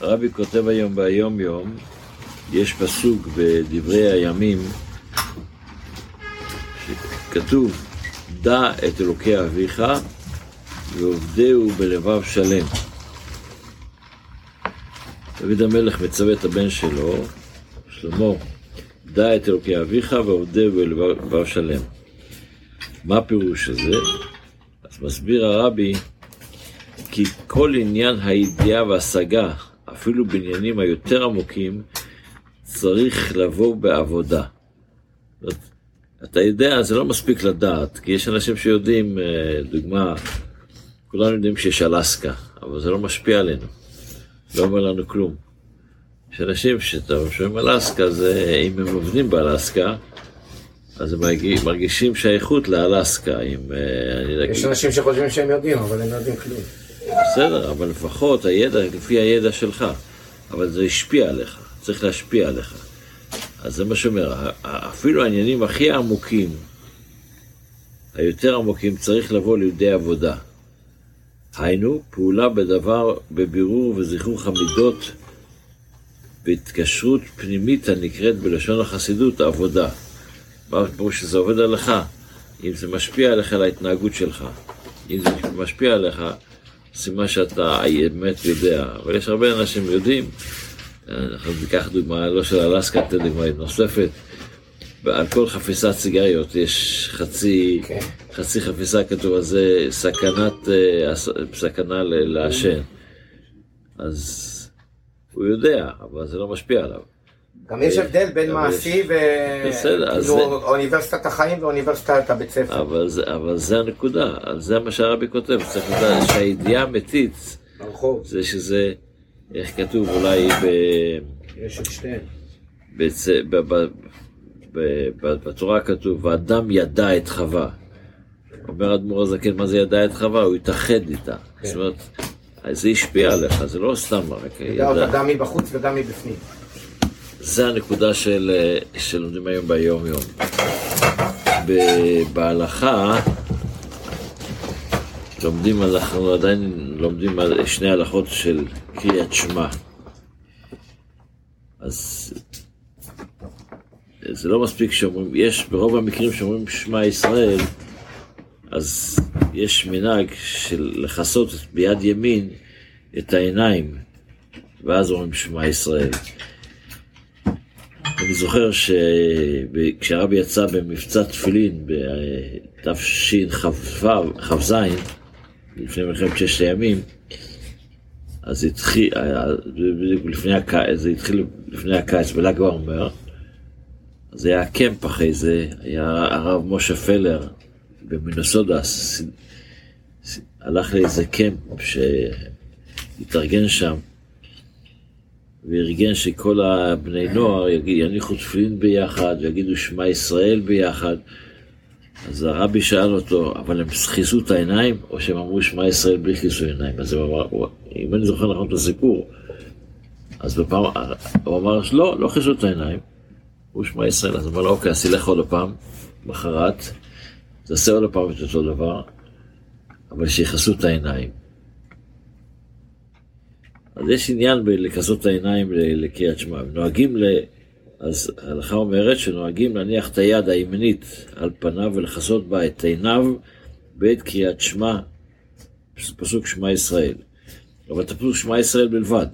הרבי כותב היום ביום יום, יש פסוק בדברי הימים, שכתוב, דע את אלוקי אביך ועובדהו בלבב שלם. דוד המלך מצווה את הבן שלו, שלמה, דע את אלוקי אביך ועובדהו בלבב שלם. מה הפירוש הזה? אז מסביר הרבי כי כל עניין הידיעה וההשגה, אפילו בעניינים היותר עמוקים, צריך לבוא בעבודה. אתה יודע, זה לא מספיק לדעת, כי יש אנשים שיודעים, אה, דוגמה, כולנו יודעים שיש אלסקה, אבל זה לא משפיע עלינו, לא אומר לנו כלום. יש אנשים שאתה שומעים אלסקה, זה אם הם עובדים באלסקה, אז הם מרגישים שייכות לאלסקה. אם, אה, יש אנשים שחושבים שהם יודעים, אבל הם לא יודעים כלום. בסדר, אבל לפחות הידע, לפי הידע שלך. אבל זה השפיע עליך, צריך להשפיע עליך. אז זה מה שאומר, אפילו העניינים הכי עמוקים, היותר עמוקים, צריך לבוא לידי עבודה. היינו, פעולה בדבר, בבירור וזיכוך המידות, בהתקשרות פנימית הנקראת בלשון החסידות עבודה. מה פירוש שזה עובד עליך? אם זה משפיע עליך על ההתנהגות שלך, אם זה משפיע עליך, סימן שאתה באמת יודע, אבל יש הרבה אנשים יודעים, אנחנו ניקח דוגמה, לא של אלסקה, ניתן דוגמה נוספת, על כל חפיסת סיגריות יש חצי, okay. כן. חצי חפיסה כתוב על זה סכנת, אה, סכנה לעשן. אז הוא יודע, אבל זה לא משפיע עליו. גם יש הבדל בין מעשי ואוניברסיטת החיים ואוניברסיטת הבית ספר. אבל זה הנקודה, על זה מה שהרבי כותב, צריך לדעת שהידיעה האמיתית זה שזה, איך כתוב אולי ב... יש את שתיהן. בתורה כתוב, ואדם ידע את חווה. אומר אדמו"ר הזקן, מה זה ידע את חווה? הוא התאחד איתה. כן. זאת אומרת, זה השפיע עליך, זה לא סתם רק... ידע אותה גם מבחוץ וגם מבפנים. זה הנקודה של, שלומדים היום ביום יום. בהלכה לומדים, אנחנו עדיין לומדים על שני הלכות של קריאת שמע. אז זה לא מספיק שאומרים, יש ברוב המקרים שאומרים שמע ישראל, אז יש מנהג של לכסות ביד ימין את העיניים, ואז אומרים שמע ישראל. אני זוכר שכשהרבי יצא במבצע תפילין בתשכ"ז, לפני מלחמת ששת הימים, אז התחיל, לפני הקיץ, זה התחיל לפני הקיץ בל"ג בעומר, אז היה הקמפ אחרי זה, היה הרב משה פלר במינסודה, הלך לאיזה קמפ שהתארגן שם. וארגן שכל הבני נוער יניחו תפילין ביחד ויגידו שמע ישראל ביחד. אז הרבי שאל אותו, אבל הם כיסו את העיניים, או שהם אמרו שמע ישראל בלי כיסוי עיניים? אז הוא אמר, אם אני זוכר נכון את הסיפור, אז בפעם, הוא אמר, לא, לא כיסו את העיניים, הוא שמע ישראל, אז הוא אמר לו, אוקיי, אז תלך עוד פעם, מחרת, תעשה עוד פעם את אותו דבר, אבל שיכסו את העיניים. אז יש עניין בלכסות את העיניים לקריאת שמע. נוהגים ל... אז ההלכה אומרת שנוהגים להניח את היד הימנית על פניו ולכסות בה את עיניו בעת קריאת שמע, פסוק שמע ישראל. אבל את הפסוק שמע ישראל בלבד,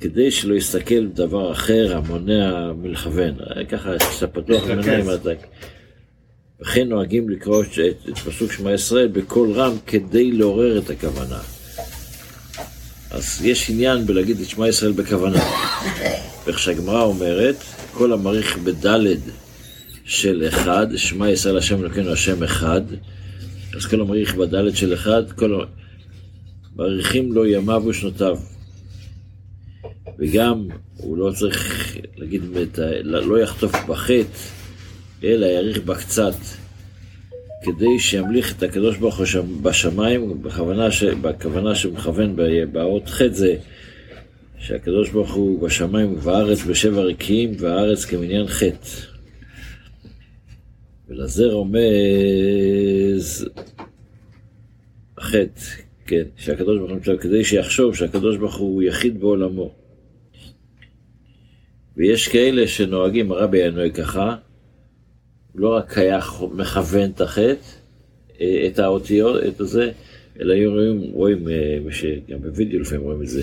כדי שלא יסתכל בדבר אחר המונע מלכוון. ככה, כשאתה פתוח עיניים, אתה... וכן נוהגים לקרוא את, את פסוק שמע ישראל בקול רם כדי לעורר את הכוונה. אז יש עניין בלהגיד את שמע ישראל בכוונה. איך שהגמרא אומרת, כל המעריך בדלת של אחד, שמע ישראל השם אלוקינו השם אחד, אז כל המעריך בדלת של אחד, כל המעריכים לו ימיו ושנותיו. וגם הוא לא צריך להגיד, לא יחטוף בחטא, אלא יאריך בה קצת. כדי שימליך את הקדוש ברוך הוא בשמיים, בכוונה, ש... בכוונה שמכוון באות ח' זה שהקדוש ברוך הוא בשמיים ובארץ בשבע ריקים, והארץ כמניין ח'. ולזה רומז החטא, כן, שהקדוש ברוך הוא נמצא, כדי שיחשוב שהקדוש ברוך הוא יחיד בעולמו. ויש כאלה שנוהגים, הרבי היה נוהג ככה, לא רק היה מכוון את החטא, אה, את האותיות, את הזה, אלא היו רואים, רואים, אה, גם בווידאו לפעמים רואים את זה,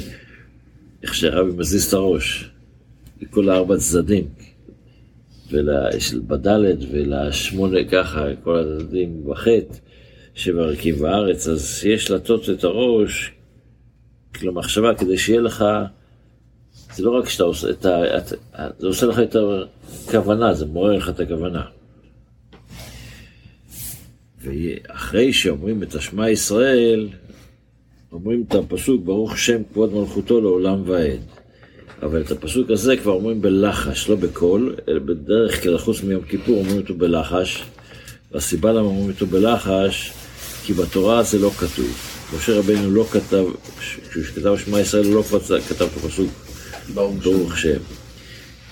איך שהרבי מזיז את הראש, לכל הארבע צדדים, בדלת ולשמונה ככה, כל הצדדים בחטא, שמרכיב בארץ, אז יש לטות את הראש למחשבה כדי שיהיה לך, זה לא רק שאתה עושה את ה... זה עושה לך את הכוונה, זה מעורר לך את הכוונה. ואחרי שאומרים את השמע ישראל, אומרים את הפסוק ברוך שם כבוד מלכותו לעולם ועד. אבל את הפסוק הזה כבר אומרים בלחש, לא בקול, אלא בדרך כלל חוץ מיום כיפור אומרים אותו בלחש. והסיבה למה אומרים אותו בלחש, כי בתורה זה לא כתוב. משה רבנו לא כתב, כשהוא כתב שמע ישראל הוא לא כתב את הפסוק ברוך שם.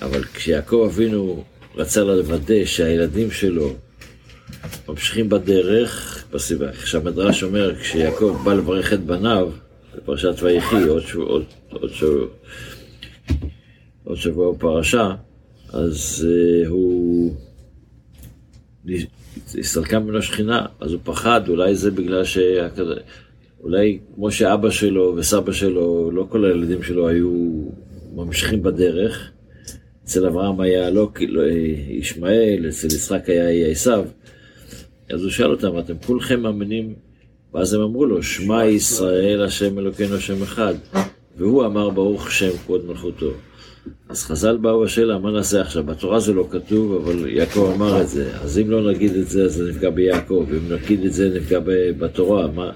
אבל כשיעקב אבינו רצה לוודא שהילדים שלו ממשיכים בדרך, בסביבה. עכשיו המדרש אומר, כשיעקב בא לברך את בניו, בפרשת ויחי, עוד, שבוע, עוד, עוד, שבוע, עוד שבוע בפרשה, אז uh, הוא הסתלקה ממנו השכינה, אז הוא פחד, אולי זה בגלל ש... אולי כמו שאבא שלו וסבא שלו, לא כל הילדים שלו היו ממשיכים בדרך. אצל אברהם היה לא, לא ישמעאל, אצל יצחק היה עשיו. אז הוא שאל אותם, אתם כולכם מאמינים? ואז הם אמרו לו, שמע ישראל השם אלוקינו השם אחד. והוא אמר ברוך שם כבוד מלכותו. אז חז"ל באו השאלה, מה נעשה עכשיו? בתורה זה לא כתוב, אבל יעקב אמר את זה. אז אם לא נגיד את זה, אז זה נפגע ביעקב. אם נגיד את זה, נפגע בתורה. מה?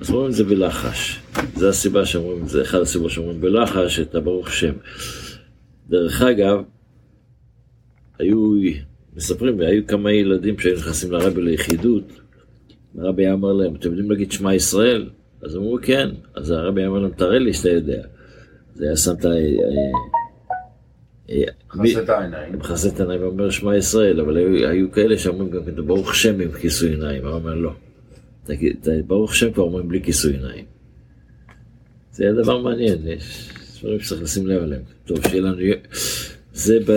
אז אומרים את זה בלחש. זו הסיבה שאומרים את זה, אחת הסיבות שאומרים בלחש, את הברוך שם. דרך אגב, היו, מספרים, היו כמה ילדים שהיו נכנסים לרבי ליחידות, הרבי היה אומר להם, אתם יודעים להגיד שמע ישראל? אז אמרו כן, אז הרבי היה אומר להם, תראה לי שאתה יודע. זה היה שם את ה... מכסה את העיניים. מכסה את העיניים ואומר שמע ישראל, אבל היו, היו כאלה שאומרים גם כן, ברוך שם עם כיסוי עיניים, הרב אומר לא. ברוך שם כבר אומרים בלי כיסוי עיניים. זה היה דבר מעניין, יש דברים שצריך לשים לב עליהם. טוב, שיהיה לנו... זה ב...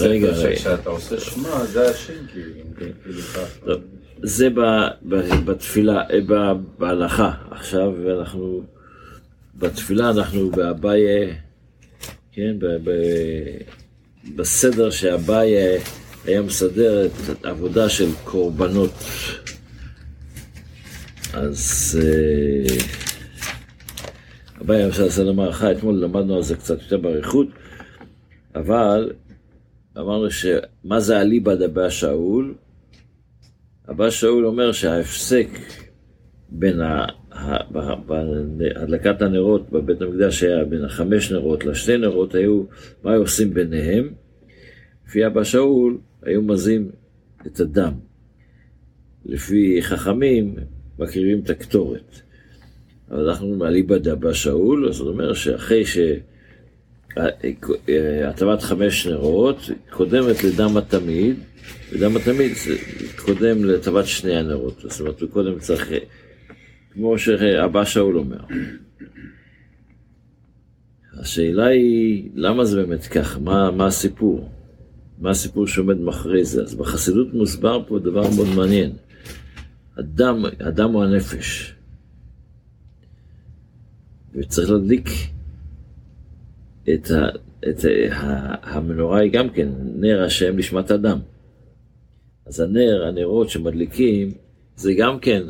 רגע, רגע. שמע, זה בתפילה, אה, בהלכה. עכשיו אנחנו, בתפילה אנחנו באביי, כן, בסדר שאביי היה מסדר את העבודה של קורבנות. אז אביי היה מסדר למערכה, אתמול למדנו על זה קצת יותר באריכות, אבל אמרנו שמה זה אליבא דבא שאול? הבא שאול אומר שההפסק בין הדלקת הנרות בבית המקדש היה בין החמש נרות לשתי נרות, היו, מה היו עושים ביניהם? לפי אבא שאול היו מזים את הדם. לפי חכמים מקריבים את הקטורת. אבל אנחנו מעליבא דאבא שאול, זאת אומרת שאחרי ש... הטבת חמש נרות קודמת לדם התמיד, ודם התמיד קודם לטבת שני הנרות, זאת אומרת הוא קודם צריך, כמו שאבא שאול אומר. השאלה היא, למה זה באמת ככה? מה, מה הסיפור? מה הסיפור שעומד מאחורי זה? אז בחסידות מוסבר פה דבר מאוד מעניין. הדם, הדם הוא הנפש. וצריך להדליק את, ה, את ה, המנורה היא גם כן נר השם נשמת אדם. אז הנר, הנרות שמדליקים, זה גם כן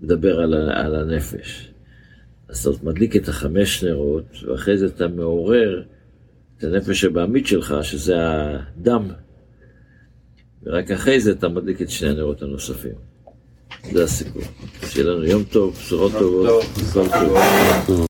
מדבר על, על הנפש. אז אתה מדליק את החמש נרות, ואחרי זה אתה מעורר את הנפש שבעמית שלך, שזה הדם. ורק אחרי זה אתה מדליק את שני הנרות הנוספים. זה הסיפור. שיהיה לנו יום טוב, בשורות טובות, כל טוב.